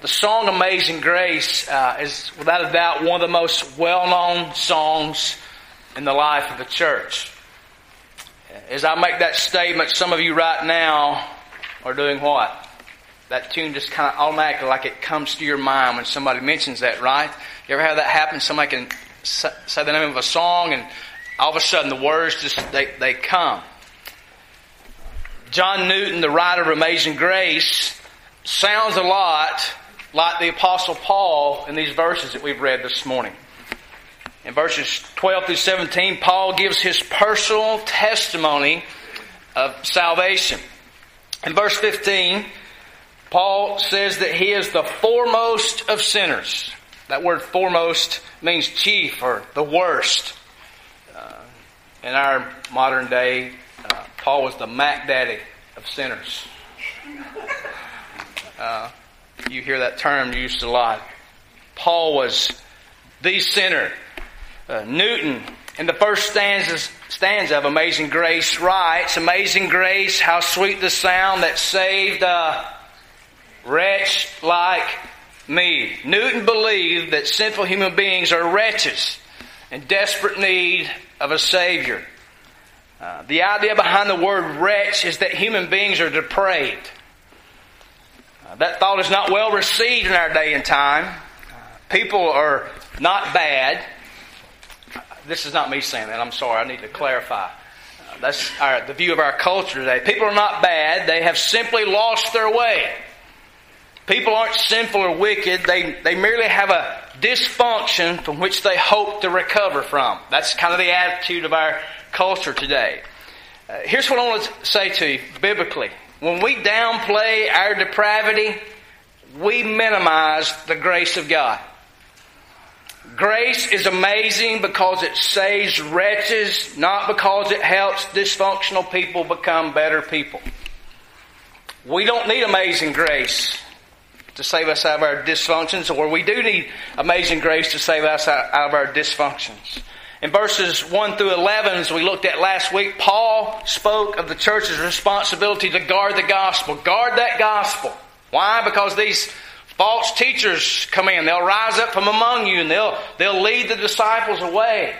The song Amazing Grace uh, is without a doubt one of the most well known songs in the life of the church. As I make that statement, some of you right now are doing what? That tune just kind of automatically, like it comes to your mind when somebody mentions that, right? You ever have that happen? Somebody can say the name of a song and all of a sudden the words just, they, they come. John Newton, the writer of Amazing Grace, sounds a lot like the Apostle Paul in these verses that we've read this morning. In verses 12 through 17, Paul gives his personal testimony of salvation. In verse 15, Paul says that he is the foremost of sinners. That word foremost means chief or the worst. Uh, in our modern day, uh, Paul was the Mac Daddy of sinners. Uh, you hear that term used a lot. Paul was the sinner. Uh, Newton, in the first stanza of Amazing Grace, writes, Amazing Grace, how sweet the sound that saved a wretch like me. Newton believed that sinful human beings are wretches in desperate need of a Savior. Uh, the idea behind the word wretch is that human beings are depraved. That thought is not well received in our day and time. People are not bad. This is not me saying that. I'm sorry. I need to clarify. That's our, the view of our culture today. People are not bad. They have simply lost their way. People aren't sinful or wicked. They, they merely have a dysfunction from which they hope to recover from. That's kind of the attitude of our culture today. Uh, here's what I want to say to you biblically. When we downplay our depravity, we minimize the grace of God. Grace is amazing because it saves wretches, not because it helps dysfunctional people become better people. We don't need amazing grace to save us out of our dysfunctions, or we do need amazing grace to save us out of our dysfunctions. In verses 1 through 11, as we looked at last week, Paul spoke of the church's responsibility to guard the gospel. Guard that gospel. Why? Because these false teachers come in. They'll rise up from among you and they'll, they'll lead the disciples away.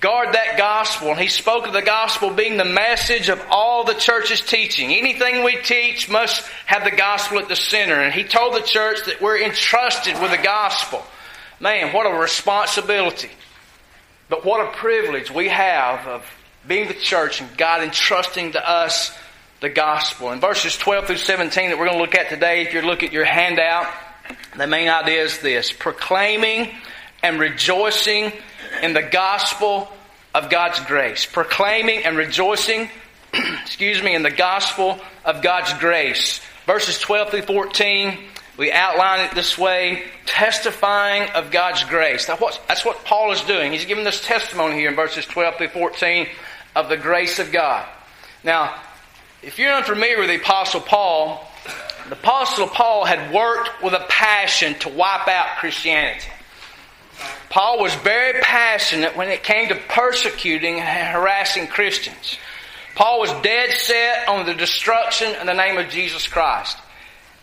Guard that gospel. And he spoke of the gospel being the message of all the church's teaching. Anything we teach must have the gospel at the center. And he told the church that we're entrusted with the gospel. Man, what a responsibility. But what a privilege we have of being the church and God entrusting to us the gospel. In verses 12 through 17 that we're going to look at today, if you look at your handout, the main idea is this proclaiming and rejoicing in the gospel of God's grace. Proclaiming and rejoicing, excuse me, in the gospel of God's grace. Verses 12 through 14 we outline it this way testifying of God's grace. Now, that's what Paul is doing. He's giving this testimony here in verses 12 through 14 of the grace of God. Now, if you're unfamiliar with the Apostle Paul, the Apostle Paul had worked with a passion to wipe out Christianity. Paul was very passionate when it came to persecuting and harassing Christians. Paul was dead set on the destruction in the name of Jesus Christ.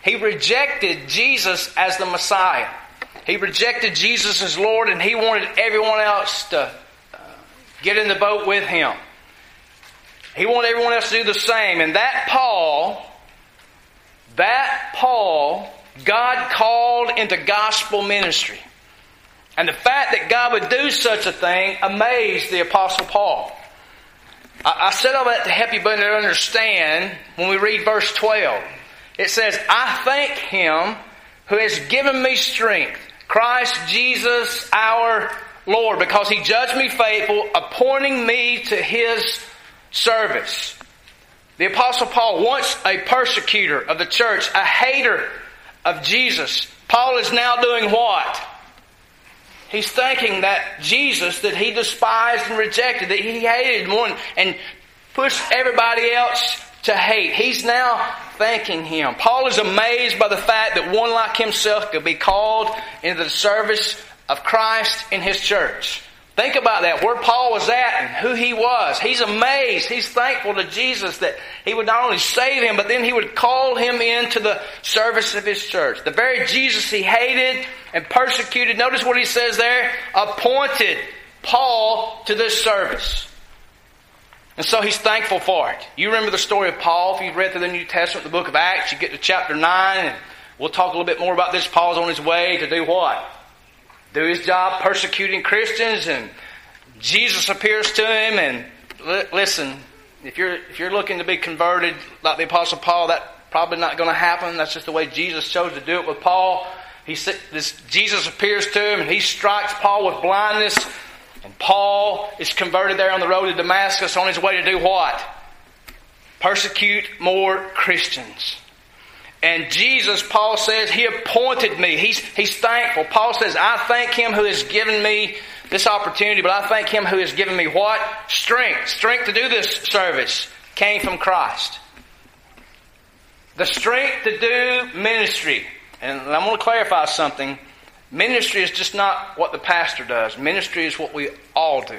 He rejected Jesus as the Messiah. He rejected Jesus as Lord and he wanted everyone else to uh, get in the boat with him. He wanted everyone else to do the same. And that Paul, that Paul, God called into gospel ministry. And the fact that God would do such a thing amazed the Apostle Paul. I, I said all that to help you better understand when we read verse 12. It says, I thank him who has given me strength, Christ Jesus our Lord, because he judged me faithful, appointing me to his service. The apostle Paul, once a persecutor of the church, a hater of Jesus, Paul is now doing what? He's thanking that Jesus that he despised and rejected, that he hated one and pushed everybody else to hate. He's now thanking him. Paul is amazed by the fact that one like himself could be called into the service of Christ in his church. Think about that, where Paul was at and who he was. He's amazed. He's thankful to Jesus that he would not only save him, but then he would call him into the service of his church. The very Jesus he hated and persecuted. Notice what he says there. Appointed Paul to this service. And so he's thankful for it. You remember the story of Paul if you've read through the New Testament, the book of Acts, you get to chapter 9, and we'll talk a little bit more about this. Paul's on his way to do what? do his job persecuting Christians, and Jesus appears to him. And li- listen, if you're if you're looking to be converted like the Apostle Paul, that's probably not going to happen. That's just the way Jesus chose to do it with Paul. He this Jesus appears to him, and he strikes Paul with blindness. And Paul is converted there on the road to Damascus on his way to do what? Persecute more Christians. And Jesus, Paul says, He appointed me. He's, he's thankful. Paul says, I thank Him who has given me this opportunity, but I thank Him who has given me what? Strength. Strength to do this service came from Christ. The strength to do ministry. And I'm going to clarify something. Ministry is just not what the pastor does. Ministry is what we all do.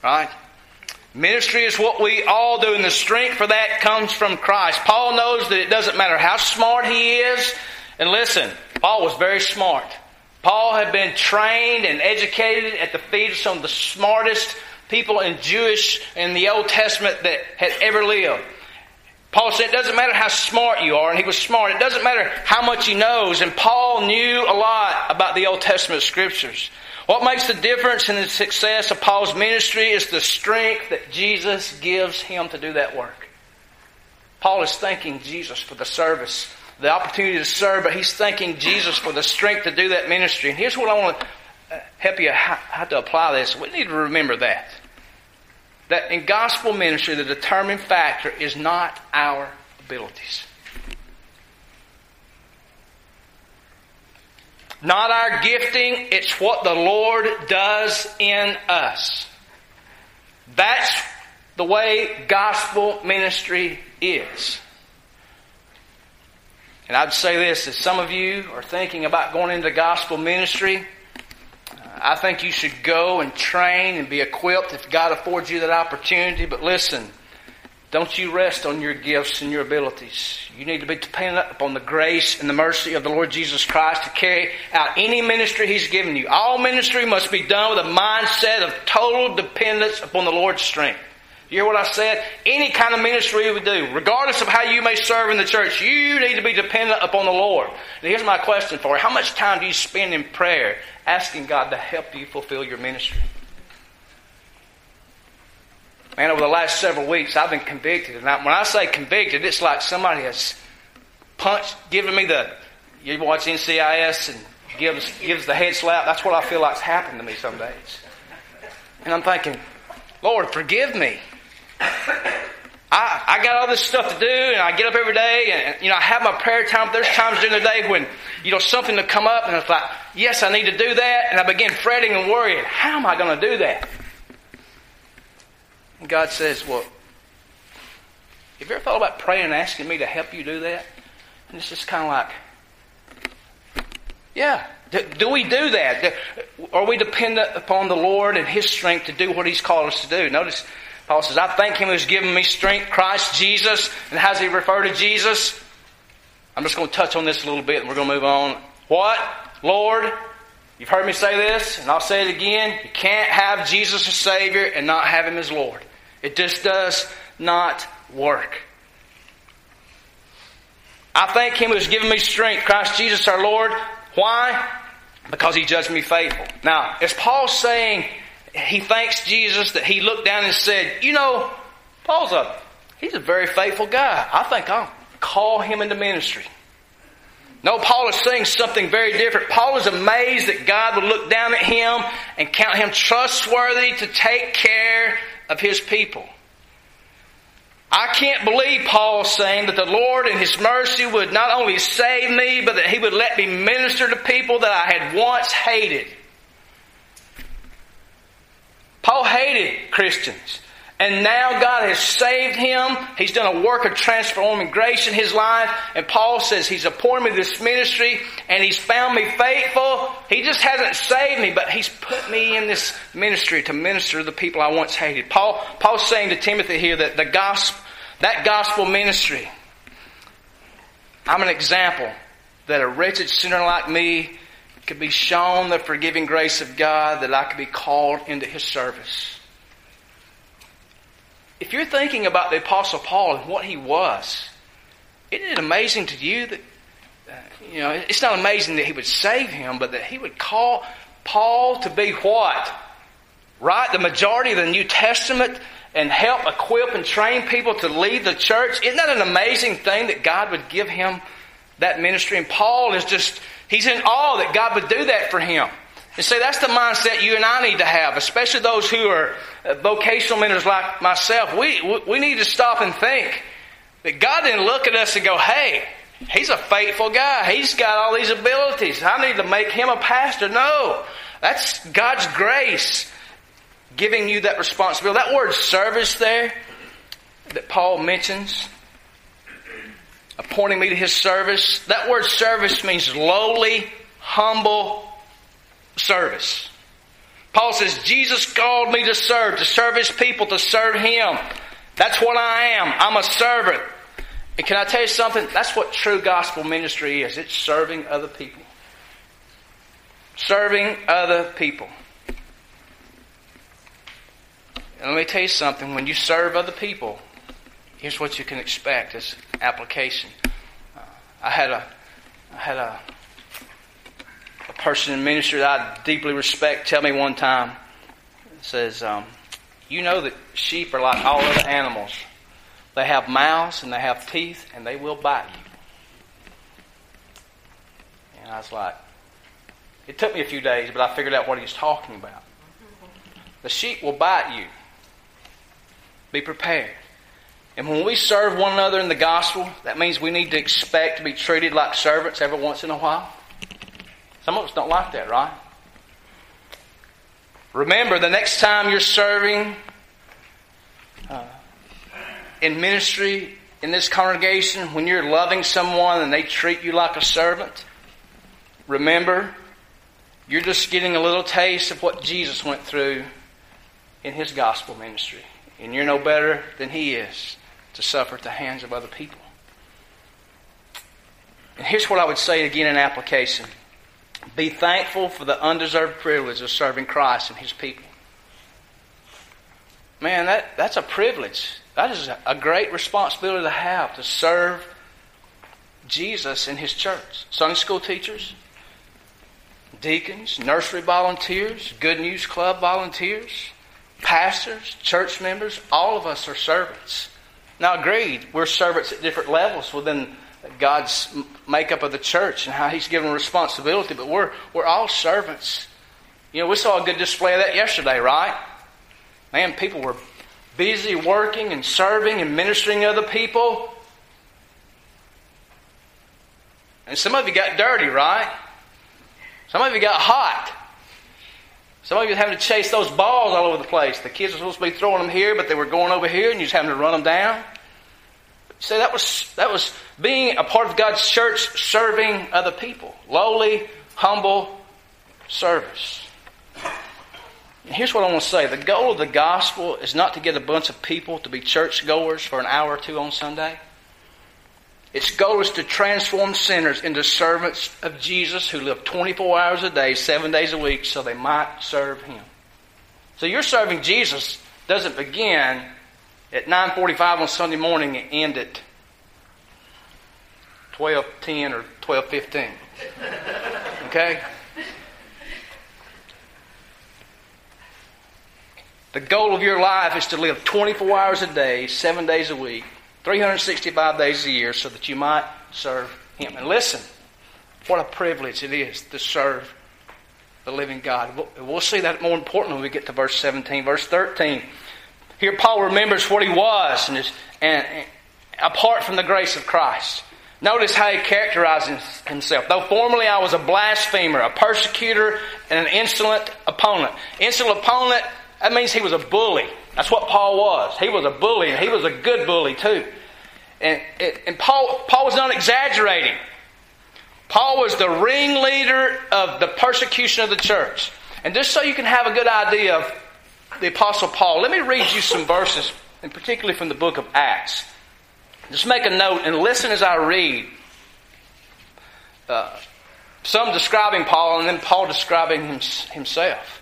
Right? Ministry is what we all do, and the strength for that comes from Christ. Paul knows that it doesn't matter how smart he is. And listen, Paul was very smart. Paul had been trained and educated at the feet of some of the smartest people in Jewish in the Old Testament that had ever lived. Paul said, it doesn't matter how smart you are, and he was smart. It doesn't matter how much he knows, and Paul knew a lot about the Old Testament scriptures. What makes the difference in the success of Paul's ministry is the strength that Jesus gives him to do that work. Paul is thanking Jesus for the service, the opportunity to serve, but he's thanking Jesus for the strength to do that ministry. And here's what I want to uh, help you how to apply this. We need to remember that. That in gospel ministry, the determining factor is not our abilities. Not our gifting, it's what the Lord does in us. That's the way gospel ministry is. And I'd say this as some of you are thinking about going into gospel ministry, I think you should go and train and be equipped if God affords you that opportunity. But listen, don't you rest on your gifts and your abilities. You need to be dependent upon the grace and the mercy of the Lord Jesus Christ to carry out any ministry He's given you. All ministry must be done with a mindset of total dependence upon the Lord's strength. You hear what I said? Any kind of ministry we do, regardless of how you may serve in the church, you need to be dependent upon the Lord. And here's my question for you. How much time do you spend in prayer asking God to help you fulfill your ministry? Man, over the last several weeks, I've been convicted. And when I say convicted, it's like somebody has punched, given me the, you watch NCIS and gives, gives the head slap. That's what I feel like's happened to me some days. And I'm thinking, Lord, forgive me. I, I got all this stuff to do, and I get up every day, and you know I have my prayer time. There's times during the day when you know something to come up, and it's like, yes, I need to do that, and I begin fretting and worrying. How am I going to do that? And God says, Well, have you ever thought about praying and asking me to help you do that? And it's just kind of like, yeah. Do we do that? Are we dependent upon the Lord and His strength to do what He's called us to do? Notice Paul says, I thank Him who's given me strength, Christ Jesus. And how does He refer to Jesus? I'm just going to touch on this a little bit and we're going to move on. What? Lord, You've heard me say this, and I'll say it again. You can't have Jesus as Savior and not have Him as Lord. It just does not work. I thank Him who has given me strength, Christ Jesus our Lord. Why? Because He judged me faithful. Now, is Paul saying he thanks Jesus that he looked down and said, you know, Paul's a, he's a very faithful guy. I think I'll call him into ministry. No, Paul is saying something very different. Paul is amazed that God would look down at him and count him trustworthy to take care of his people. I can't believe Paul saying that the Lord in his mercy would not only save me, but that he would let me minister to people that I had once hated. Paul hated Christians. And now God has saved him. He's done a work of transforming grace in his life. And Paul says he's appointed me this ministry and he's found me faithful. He just hasn't saved me, but he's put me in this ministry to minister to the people I once hated. Paul, Paul's saying to Timothy here that the gospel, that gospel ministry, I'm an example that a wretched sinner like me could be shown the forgiving grace of God, that I could be called into his service. If you're thinking about the Apostle Paul and what he was, isn't it amazing to you that, uh, you know, it's not amazing that he would save him, but that he would call Paul to be what? Right? The majority of the New Testament and help equip and train people to lead the church. Isn't that an amazing thing that God would give him that ministry? And Paul is just, he's in awe that God would do that for him. And see, that's the mindset you and I need to have, especially those who are uh, vocational ministers like myself. We, we need to stop and think that God didn't look at us and go, hey, he's a faithful guy. He's got all these abilities. I need to make him a pastor. No. That's God's grace giving you that responsibility. That word service there that Paul mentions, appointing me to his service, that word service means lowly, humble service. Paul says, Jesus called me to serve, to serve his people, to serve him. That's what I am. I'm a servant. And can I tell you something? That's what true gospel ministry is. It's serving other people. Serving other people. And let me tell you something. When you serve other people, here's what you can expect as application. Uh, I had a, I had a, a person in ministry that I deeply respect tell me one time, says, um, you know that sheep are like all other animals. They have mouths and they have teeth and they will bite you. And I was like, it took me a few days, but I figured out what he was talking about. The sheep will bite you. Be prepared. And when we serve one another in the gospel, that means we need to expect to be treated like servants every once in a while. Some of us don't like that, right? Remember, the next time you're serving uh, in ministry in this congregation, when you're loving someone and they treat you like a servant, remember, you're just getting a little taste of what Jesus went through in his gospel ministry. And you're no better than he is to suffer at the hands of other people. And here's what I would say again in application be thankful for the undeserved privilege of serving Christ and his people. Man, that, that's a privilege. That is a great responsibility to have to serve Jesus and his church. Sunday school teachers, deacons, nursery volunteers, Good News Club volunteers, pastors, church members, all of us are servants. Now, agreed, we're servants at different levels within God's makeup of the church and how He's given responsibility, but we're, we're all servants. You know, we saw a good display of that yesterday, right? Man, people were busy working and serving and ministering to other people. And some of you got dirty, right? Some of you got hot. Some of you having to chase those balls all over the place. The kids were supposed to be throwing them here, but they were going over here, and you just having to run them down. So that was that was being a part of God's church, serving other people, lowly, humble service. And here's what I want to say: the goal of the gospel is not to get a bunch of people to be church goers for an hour or two on Sunday. Its goal is to transform sinners into servants of Jesus who live 24 hours a day, seven days a week, so they might serve Him. So your serving Jesus doesn't begin at 9:45 on Sunday morning and end at 12:10 or 12:15. Okay? The goal of your life is to live 24 hours a day, 7 days a week, 365 days a year so that you might serve Him. And listen, what a privilege it is to serve the living God. We'll see that more important when we get to verse 17. Verse 13. Here, Paul remembers what he was and, is, and, and apart from the grace of Christ. Notice how he characterizes himself. Though formerly I was a blasphemer, a persecutor, and an insolent opponent. Insolent opponent, that means he was a bully. That's what Paul was. He was a bully, and he was a good bully too. And, and Paul, Paul was not exaggerating. Paul was the ringleader of the persecution of the church. And just so you can have a good idea of the Apostle Paul, let me read you some verses, and particularly from the book of Acts. Just make a note and listen as I read. Uh, some describing Paul, and then Paul describing himself.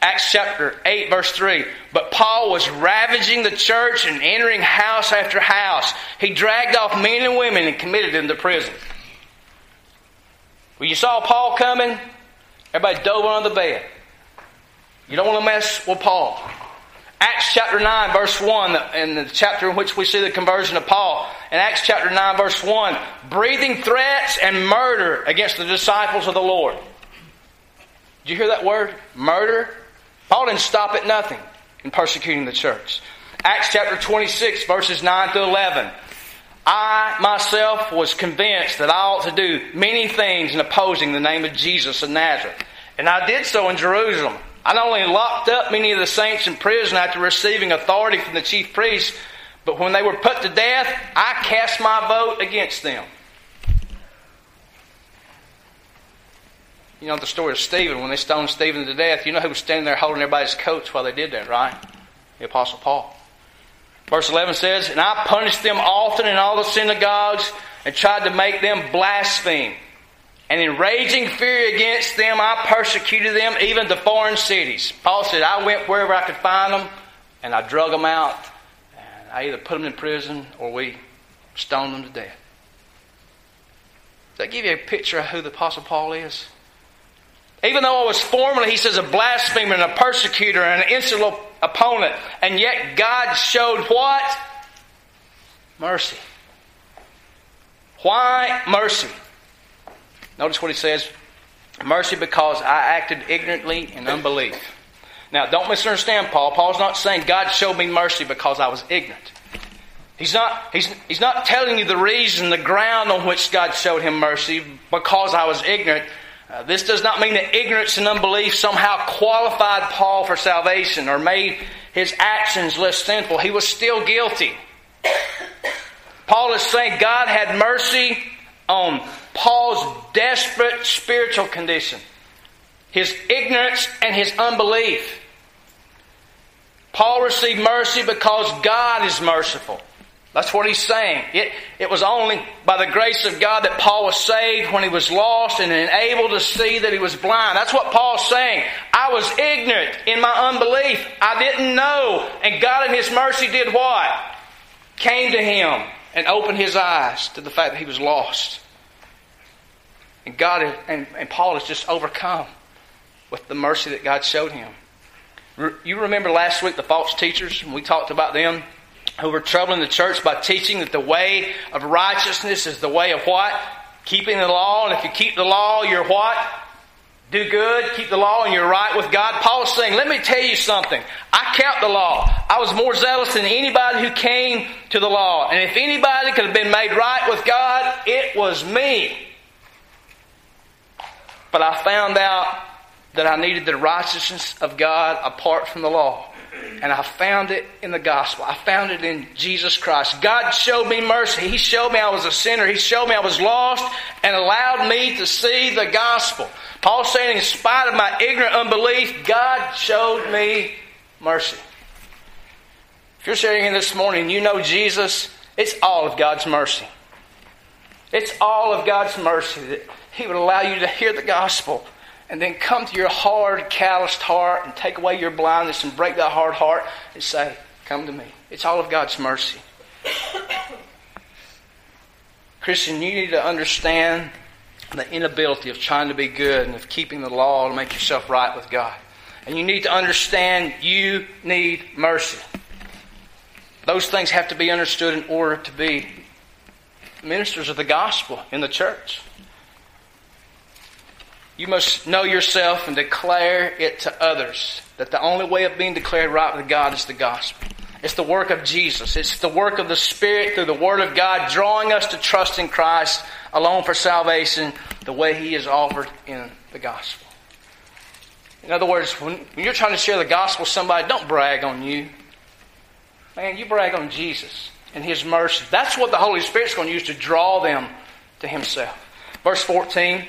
Acts chapter 8, verse 3. But Paul was ravaging the church and entering house after house. He dragged off men and women and committed them to prison. When you saw Paul coming, everybody dove under the bed. You don't want to mess with Paul. Acts chapter 9, verse 1, in the chapter in which we see the conversion of Paul. In Acts chapter 9, verse 1, breathing threats and murder against the disciples of the Lord. Did you hear that word? Murder? Paul didn't stop at nothing in persecuting the church. Acts chapter 26, verses 9 to 11. I myself was convinced that I ought to do many things in opposing the name of Jesus of Nazareth. And I did so in Jerusalem. I not only locked up many of the saints in prison after receiving authority from the chief priests, but when they were put to death, I cast my vote against them. You know the story of Stephen, when they stoned Stephen to death, you know who was standing there holding everybody's coats while they did that, right? The Apostle Paul. Verse 11 says, And I punished them often in all the synagogues and tried to make them blaspheme. And in raging fury against them, I persecuted them even to foreign cities. Paul said, I went wherever I could find them and I drug them out. And I either put them in prison or we stoned them to death. Does that give you a picture of who the Apostle Paul is? Even though I was formerly, he says, a blasphemer and a persecutor and an insolent opponent, and yet God showed what? Mercy. Why mercy? Notice what he says mercy because I acted ignorantly in unbelief. Now, don't misunderstand Paul. Paul's not saying God showed me mercy because I was ignorant. He's not, he's, he's not telling you the reason, the ground on which God showed him mercy because I was ignorant. Uh, this does not mean that ignorance and unbelief somehow qualified Paul for salvation or made his actions less sinful. He was still guilty. Paul is saying God had mercy on Paul's desperate spiritual condition, his ignorance and his unbelief. Paul received mercy because God is merciful. That's what he's saying. It, it was only by the grace of God that Paul was saved when he was lost and unable to see that he was blind. That's what Paul's saying. I was ignorant in my unbelief. I didn't know. And God in his mercy did what? Came to him and opened his eyes to the fact that he was lost. And God and, and Paul is just overcome with the mercy that God showed him. You remember last week the false teachers, and we talked about them who were troubling the church by teaching that the way of righteousness is the way of what? Keeping the law. And if you keep the law, you're what? Do good, keep the law, and you're right with God. Paul's saying, let me tell you something. I count the law. I was more zealous than anybody who came to the law. And if anybody could have been made right with God, it was me. But I found out that I needed the righteousness of God apart from the law. And I found it in the gospel. I found it in Jesus Christ. God showed me mercy. He showed me I was a sinner. He showed me I was lost and allowed me to see the gospel. Paul saying, in spite of my ignorant unbelief, God showed me mercy. If you're sitting here this morning, you know Jesus, it's all of God's mercy. It's all of God's mercy that He would allow you to hear the gospel and then come to your hard, calloused heart and take away your blindness and break that hard heart and say, Come to me. It's all of God's mercy. Christian, you need to understand the inability of trying to be good and of keeping the law to make yourself right with God. And you need to understand you need mercy. Those things have to be understood in order to be ministers of the gospel in the church. You must know yourself and declare it to others that the only way of being declared right with God is the gospel. It's the work of Jesus. It's the work of the Spirit through the Word of God, drawing us to trust in Christ alone for salvation, the way He is offered in the gospel. In other words, when you're trying to share the gospel with somebody, don't brag on you. Man, you brag on Jesus and His mercy. That's what the Holy Spirit's going to use to draw them to Himself. Verse 14.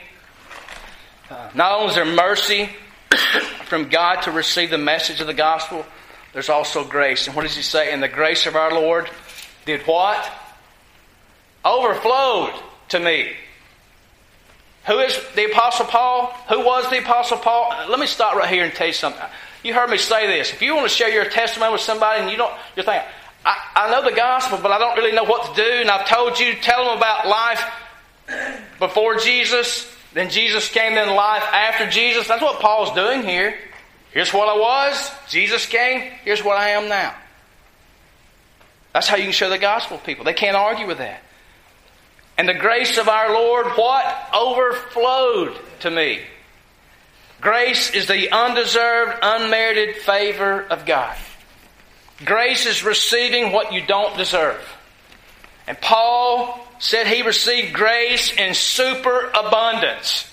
Not only is there mercy from God to receive the message of the gospel, there's also grace. And what does He say? And the grace of our Lord did what? Overflowed to me. Who is the Apostle Paul? Who was the Apostle Paul? Let me stop right here and tell you something. You heard me say this. If you want to share your testimony with somebody and you don't, you're thinking, I, I know the gospel, but I don't really know what to do, and I've told you, tell them about life before Jesus, then Jesus came in life after Jesus. That's what Paul's doing here. Here's what I was. Jesus came. Here's what I am now. That's how you can show the gospel to people. They can't argue with that. And the grace of our Lord, what? Overflowed to me. Grace is the undeserved, unmerited favor of God. Grace is receiving what you don't deserve. And Paul said he received grace in superabundance.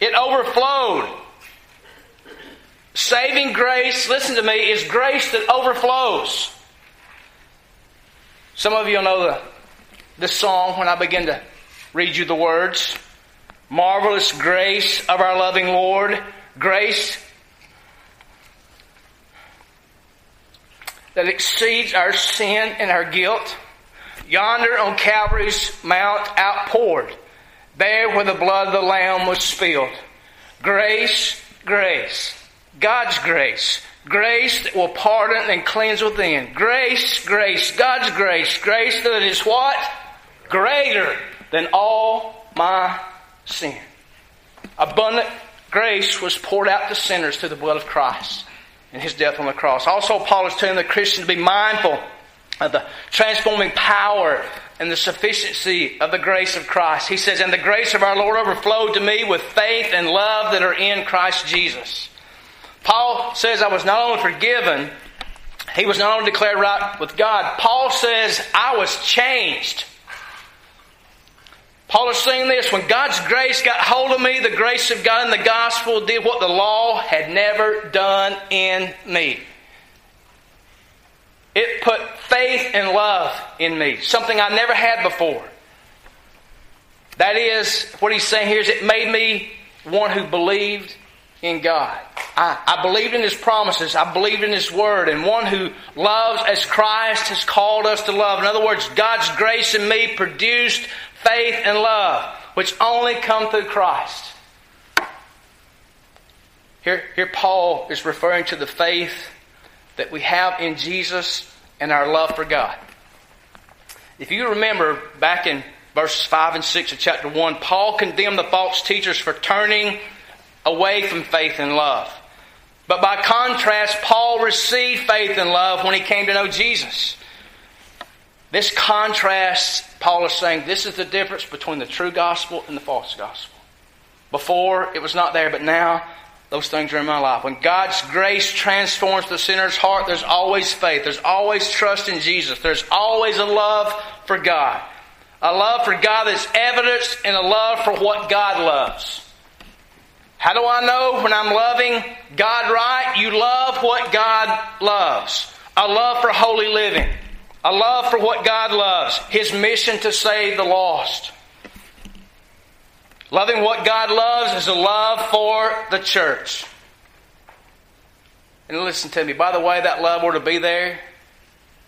It overflowed. Saving grace, listen to me, is grace that overflows. Some of you know the, this song when I begin to read you the words. Marvelous grace of our loving Lord, grace that exceeds our sin and our guilt. Yonder on Calvary's mount outpoured, there where the blood of the Lamb was spilled. Grace, grace, God's grace, grace that will pardon and cleanse within. Grace, grace, God's grace, grace that is what? Greater than all my sin. Abundant grace was poured out to sinners through the blood of Christ and his death on the cross. Also, Paul is telling the Christian to be mindful of the transforming power and the sufficiency of the grace of Christ. He says, And the grace of our Lord overflowed to me with faith and love that are in Christ Jesus. Paul says, I was not only forgiven, he was not only declared right with God. Paul says, I was changed. Paul is saying this when God's grace got hold of me, the grace of God and the gospel did what the law had never done in me. It put faith and love in me, something I never had before. That is, what he's saying here is it made me one who believed in God. I, I believed in His promises. I believed in His Word. And one who loves as Christ has called us to love. In other words, God's grace in me produced faith and love, which only come through Christ. Here, here Paul is referring to the faith that we have in Jesus and our love for God. If you remember back in verses 5 and 6 of chapter 1, Paul condemned the false teachers for turning away from faith and love. But by contrast, Paul received faith and love when he came to know Jesus. This contrast, Paul is saying, this is the difference between the true gospel and the false gospel. Before, it was not there, but now, those things are in my life. When God's grace transforms the sinner's heart, there's always faith. There's always trust in Jesus. There's always a love for God. A love for God that's evidenced in a love for what God loves. How do I know when I'm loving God right? You love what God loves. A love for holy living. A love for what God loves. His mission to save the lost. Loving what God loves is a love for the church. And listen to me, by the way, that love were to be there,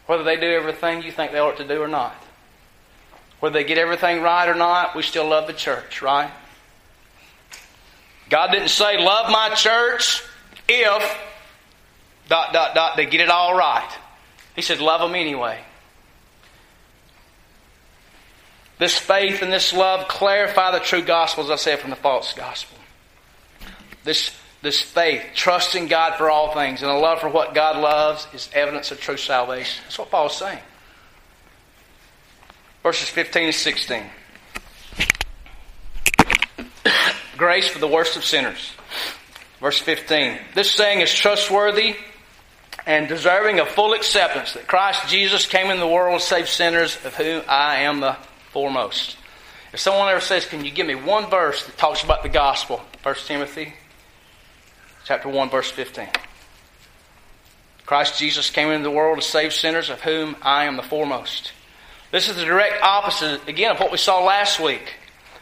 whether they do everything you think they ought to do or not. Whether they get everything right or not, we still love the church, right? God didn't say, love my church if, dot, dot, dot, they get it all right. He said, love them anyway. This faith and this love clarify the true gospel, as I said, from the false gospel. This, this faith, trusting God for all things, and a love for what God loves is evidence of true salvation. That's what Paul's saying. Verses 15 and 16. Grace for the worst of sinners. Verse 15. This saying is trustworthy and deserving of full acceptance that Christ Jesus came in the world to save sinners, of whom I am the foremost. If someone ever says, Can you give me one verse that talks about the gospel? 1 Timothy chapter 1, verse 15. Christ Jesus came into the world to save sinners, of whom I am the foremost. This is the direct opposite, again, of what we saw last week.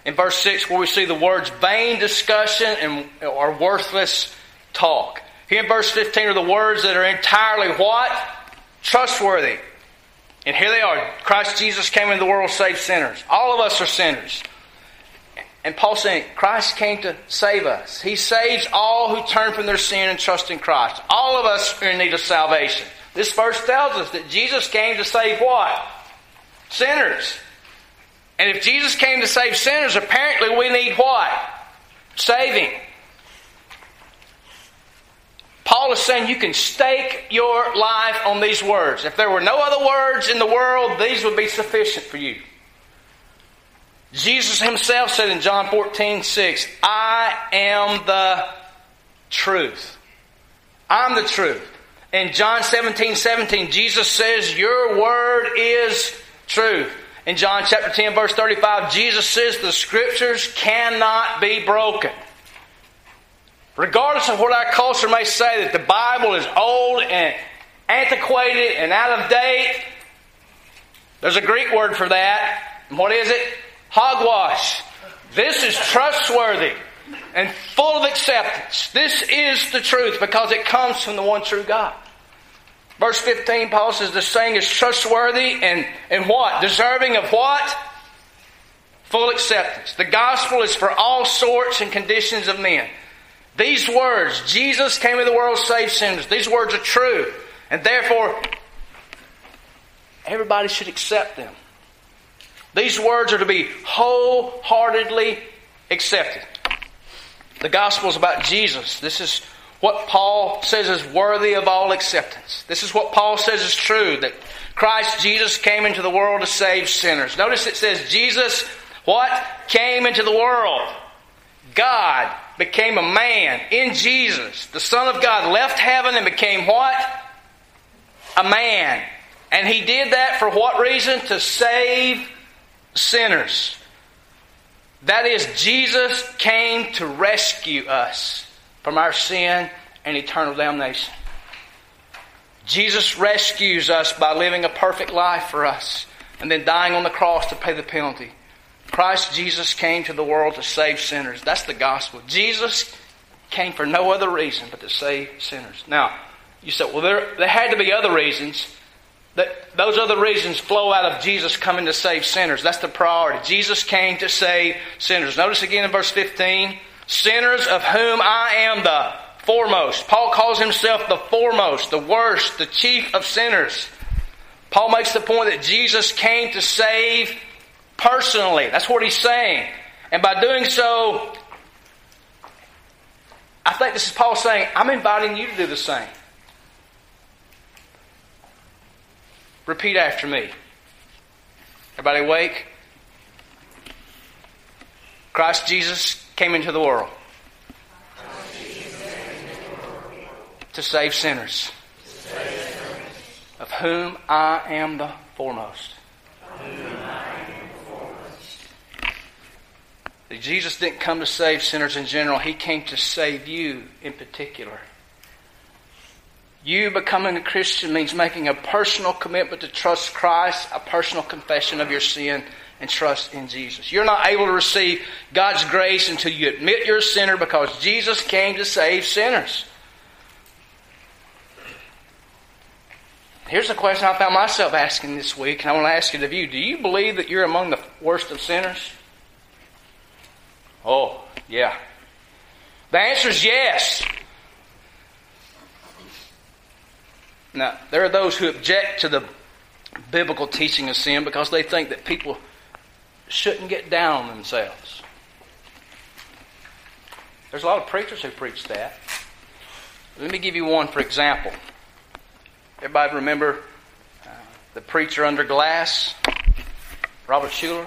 In verse 6, where we see the words vain discussion and or worthless talk. Here in verse 15 are the words that are entirely what? Trustworthy. And here they are. Christ Jesus came into the world to save sinners. All of us are sinners. And Paul's saying, Christ came to save us. He saves all who turn from their sin and trust in Christ. All of us are in need of salvation. This verse tells us that Jesus came to save what? Sinners. And if Jesus came to save sinners, apparently we need what? Saving. Paul is saying you can stake your life on these words. If there were no other words in the world, these would be sufficient for you. Jesus himself said in John 14, 6, I am the truth. I'm the truth. In John 17, 17, Jesus says, Your word is truth. In John chapter 10, verse 35, Jesus says the scriptures cannot be broken. Regardless of what our culture may say, that the Bible is old and antiquated and out of date, there's a Greek word for that. what is it? Hogwash. This is trustworthy and full of acceptance. This is the truth because it comes from the one true God. Verse 15, Paul says the saying is trustworthy and, and what? Deserving of what? Full acceptance. The gospel is for all sorts and conditions of men. These words, Jesus came into the world to save sinners, these words are true. And therefore, everybody should accept them. These words are to be wholeheartedly accepted. The gospel is about Jesus. This is what Paul says is worthy of all acceptance. This is what Paul says is true that Christ Jesus came into the world to save sinners. Notice it says Jesus what came into the world. God became a man in Jesus. The Son of God left heaven and became what? A man. And he did that for what reason? To save sinners. That is, Jesus came to rescue us from our sin and eternal damnation. Jesus rescues us by living a perfect life for us and then dying on the cross to pay the penalty. Christ Jesus came to the world to save sinners. That's the gospel. Jesus came for no other reason but to save sinners. Now, you said, well, there, there had to be other reasons. That those other reasons flow out of Jesus coming to save sinners. That's the priority. Jesus came to save sinners. Notice again in verse 15, sinners of whom I am the foremost. Paul calls himself the foremost, the worst, the chief of sinners. Paul makes the point that Jesus came to save personally. That's what he's saying. And by doing so, I think this is Paul saying, I'm inviting you to do the same. Repeat after me. Everybody awake? Christ Jesus came into the world to save sinners, of whom I am the foremost. Jesus didn't come to save sinners in general, He came to save you in particular. You becoming a Christian means making a personal commitment to trust Christ, a personal confession of your sin, and trust in Jesus. You're not able to receive God's grace until you admit you're a sinner because Jesus came to save sinners. Here's a question I found myself asking this week, and I want to ask it of you. Do you believe that you're among the worst of sinners? Oh, yeah. The answer is yes. Now, there are those who object to the biblical teaching of sin because they think that people shouldn't get down on themselves. There's a lot of preachers who preach that. Let me give you one for example. Everybody remember uh, the preacher under glass, Robert Schuller,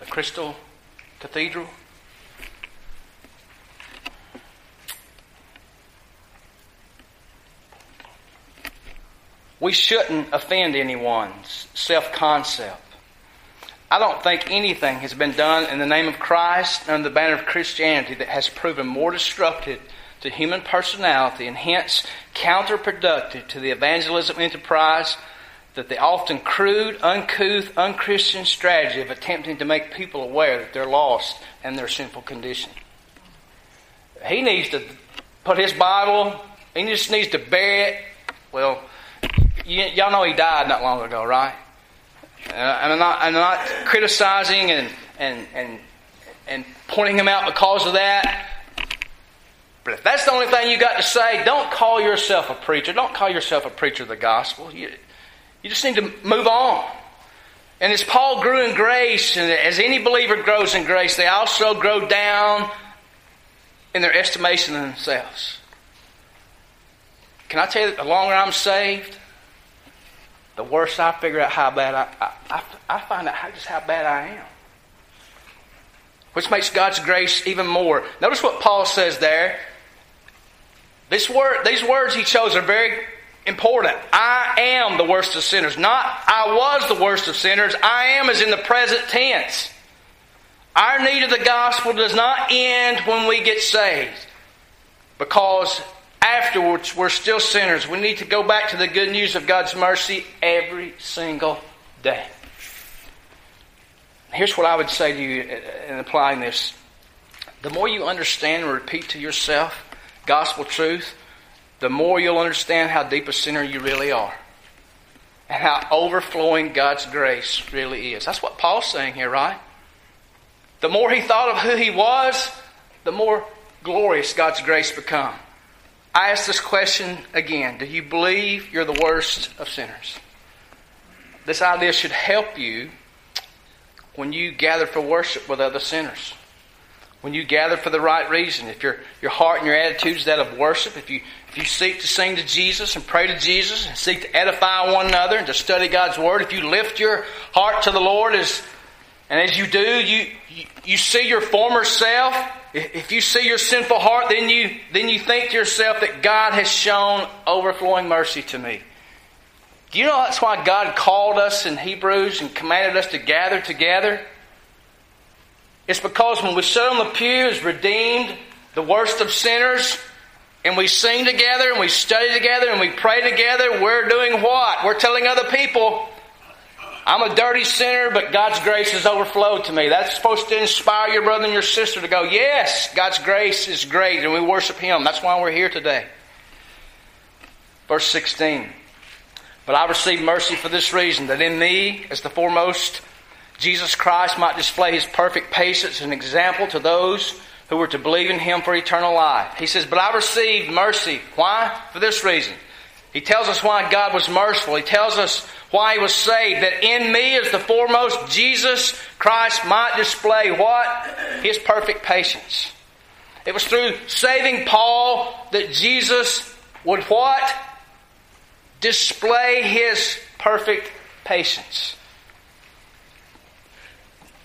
the Crystal Cathedral? We shouldn't offend anyone's self concept. I don't think anything has been done in the name of Christ and the banner of Christianity that has proven more destructive to human personality and hence counterproductive to the evangelism enterprise that the often crude, uncouth, unchristian strategy of attempting to make people aware that they're lost and their sinful condition. He needs to put his Bible, he just needs to bury it. Well, y'all know he died not long ago, right? Uh, and I'm not, I'm not criticizing and, and, and, and pointing him out because of that. But if that's the only thing you got to say, don't call yourself a preacher. Don't call yourself a preacher of the gospel. You, you just need to move on. And as Paul grew in grace, and as any believer grows in grace, they also grow down in their estimation of themselves. Can I tell you that the longer I'm saved, the worse I figure out how bad I, I, I find out how, just how bad I am. Which makes God's grace even more. Notice what Paul says there. This word, these words he chose are very important. I am the worst of sinners. Not I was the worst of sinners. I am is in the present tense. Our need of the gospel does not end when we get saved. Because afterwards we're still sinners. We need to go back to the good news of God's mercy every single day. Here's what I would say to you in applying this. The more you understand and repeat to yourself gospel truth, the more you'll understand how deep a sinner you really are. And how overflowing God's grace really is. That's what Paul's saying here, right? The more he thought of who he was, the more glorious God's grace become. I ask this question again. Do you believe you're the worst of sinners? This idea should help you when you gather for worship with other sinners. When you gather for the right reason. If your, your heart and your attitude is that of worship, if you, you seek to sing to Jesus and pray to Jesus and seek to edify one another and to study God's Word, if you lift your heart to the Lord as, and as you do, you, you, you see your former self if you see your sinful heart, then you, then you think to yourself that God has shown overflowing mercy to me. Do you know that's why God called us in Hebrews and commanded us to gather together? It's because when we sit on the pews, redeemed, the worst of sinners, and we sing together and we study together and we pray together, we're doing what? We're telling other people, I'm a dirty sinner, but God's grace has overflowed to me. That's supposed to inspire your brother and your sister to go, yes, God's grace is great, and we worship Him. That's why we're here today. Verse 16. But I received mercy for this reason, that in me, as the foremost, Jesus Christ might display His perfect patience and example to those who were to believe in Him for eternal life. He says, But I received mercy. Why? For this reason. He tells us why God was merciful. He tells us why he was saved. That in me as the foremost, Jesus Christ might display what? His perfect patience. It was through saving Paul that Jesus would what? Display his perfect patience.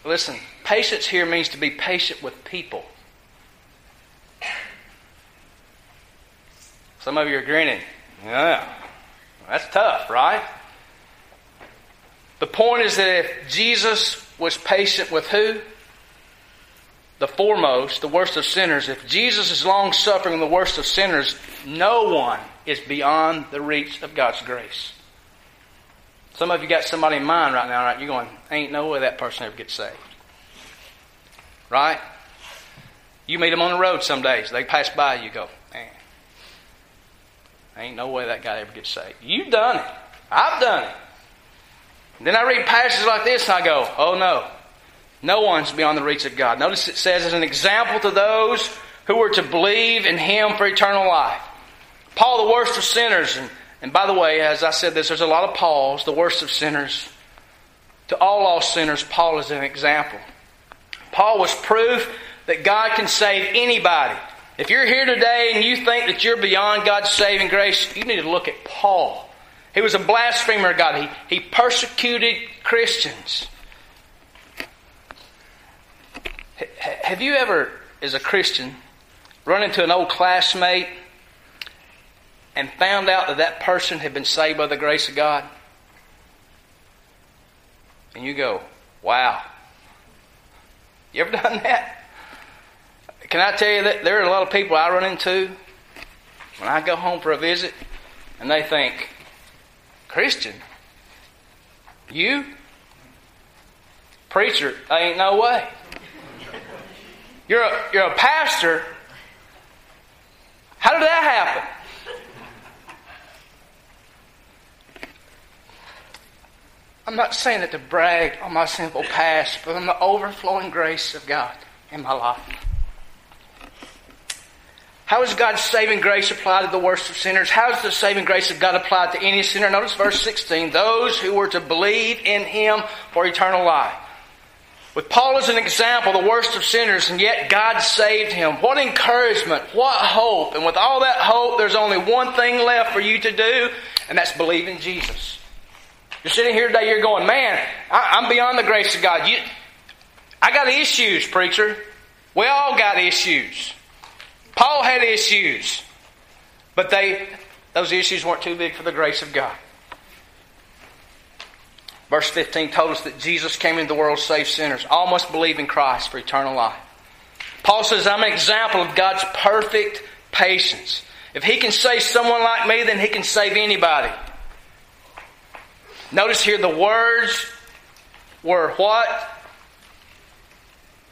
Listen, patience here means to be patient with people. Some of you are grinning. Yeah, that's tough, right? The point is that if Jesus was patient with who? The foremost, the worst of sinners. If Jesus is long suffering, the worst of sinners, no one is beyond the reach of God's grace. Some of you got somebody in mind right now, right? You're going, ain't no way that person ever gets saved. Right? You meet them on the road some days. They pass by, you go, ain't no way that guy ever gets saved. You've done it. I've done it. Then I read passages like this and I go, oh no. No one's beyond the reach of God. Notice it says as an example to those who were to believe in Him for eternal life. Paul, the worst of sinners. And, and by the way, as I said this, there's a lot of Pauls, the worst of sinners. To all lost sinners, Paul is an example. Paul was proof that God can save anybody. If you're here today and you think that you're beyond God's saving grace, you need to look at Paul. He was a blasphemer of God. He, he persecuted Christians. H- have you ever, as a Christian, run into an old classmate and found out that that person had been saved by the grace of God? And you go, wow. You ever done that? Can I tell you that there are a lot of people I run into when I go home for a visit and they think, Christian, you? Preacher, ain't no way. You're a, you're a pastor. How did that happen? I'm not saying it to brag on my simple past, but on the overflowing grace of God in my life. How is God's saving grace applied to the worst of sinners? How is the saving grace of God applied to any sinner? Notice verse 16. Those who were to believe in Him for eternal life. With Paul as an example, the worst of sinners, and yet God saved him. What encouragement, what hope. And with all that hope, there's only one thing left for you to do, and that's believe in Jesus. You're sitting here today, you're going, man, I, am beyond the grace of God. You, I got issues, preacher. We all got issues. Paul had issues. But they, those issues weren't too big for the grace of God. Verse 15 told us that Jesus came into the world to save sinners. All must believe in Christ for eternal life. Paul says, I'm an example of God's perfect patience. If he can save someone like me, then he can save anybody. Notice here the words were what?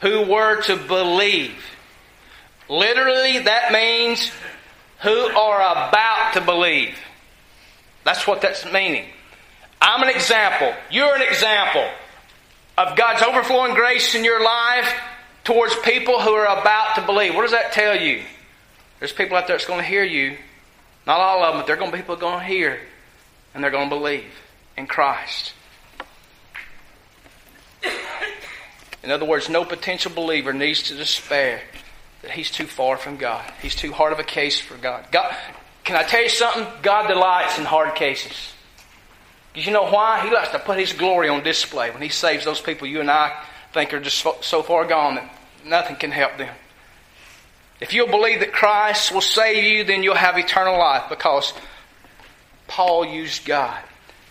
Who were to believe. Literally, that means who are about to believe. That's what that's meaning. I'm an example. You're an example of God's overflowing grace in your life towards people who are about to believe. What does that tell you? There's people out there that's going to hear you. Not all of them, but there are going to be people going to hear and they're going to believe in Christ. In other words, no potential believer needs to despair that he's too far from God. He's too hard of a case for God. God can I tell you something? God delights in hard cases. Because you know why? He likes to put His glory on display when He saves those people you and I think are just so far gone that nothing can help them. If you'll believe that Christ will save you, then you'll have eternal life because Paul used God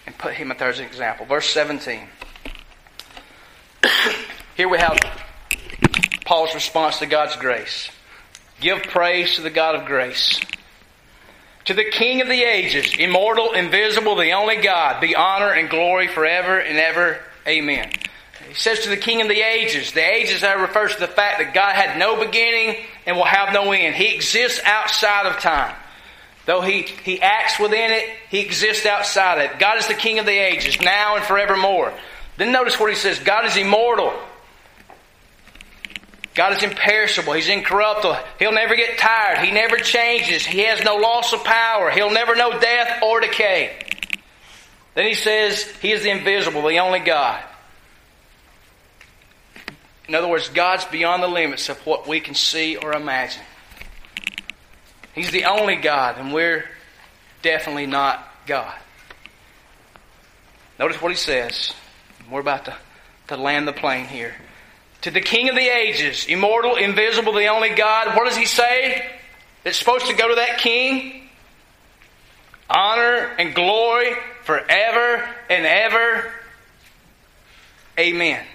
and put him there as an example. Verse 17. Here we have Paul's response to God's grace. Give praise to the God of grace. To the King of the ages, immortal, invisible, the only God, be honor and glory forever and ever. Amen. He says to the King of the ages. The ages that refers to the fact that God had no beginning and will have no end. He exists outside of time. Though he, he acts within it, he exists outside it. God is the King of the ages, now and forevermore. Then notice what he says God is immortal. God is imperishable. He's incorruptible. He'll never get tired. He never changes. He has no loss of power. He'll never know death or decay. Then he says he is the invisible, the only God. In other words, God's beyond the limits of what we can see or imagine. He's the only God, and we're definitely not God. Notice what he says. We're about to, to land the plane here. To the King of the ages, immortal, invisible, the only God, what does he say? It's supposed to go to that King? Honor and glory forever and ever. Amen.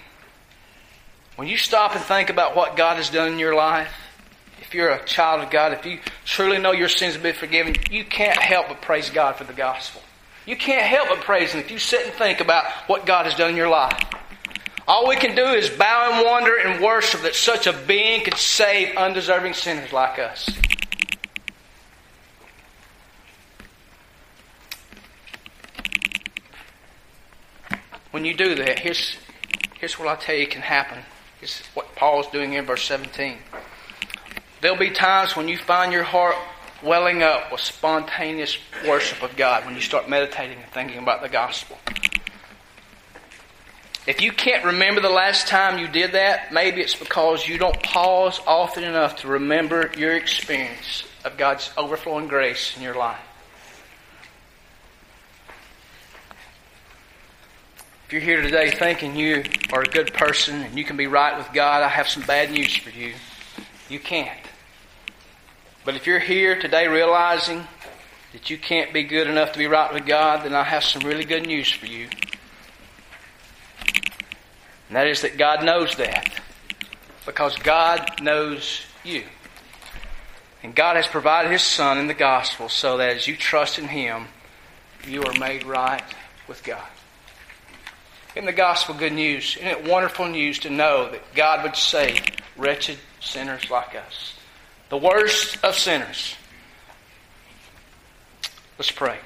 When you stop and think about what God has done in your life, if you're a child of God, if you truly know your sins have been forgiven, you can't help but praise God for the gospel. You can't help but praise Him if you sit and think about what God has done in your life. All we can do is bow and wonder and worship that such a being could save undeserving sinners like us. When you do that, here's, here's what I tell you can happen. Here's what Paul's doing in verse 17. There'll be times when you find your heart welling up with spontaneous worship of God when you start meditating and thinking about the gospel. If you can't remember the last time you did that, maybe it's because you don't pause often enough to remember your experience of God's overflowing grace in your life. If you're here today thinking you are a good person and you can be right with God, I have some bad news for you. You can't. But if you're here today realizing that you can't be good enough to be right with God, then I have some really good news for you. And that is that God knows that. Because God knows you. And God has provided His Son in the gospel so that as you trust in Him, you are made right with God. In the gospel, good news. Isn't it wonderful news to know that God would save wretched sinners like us? The worst of sinners. Let's pray.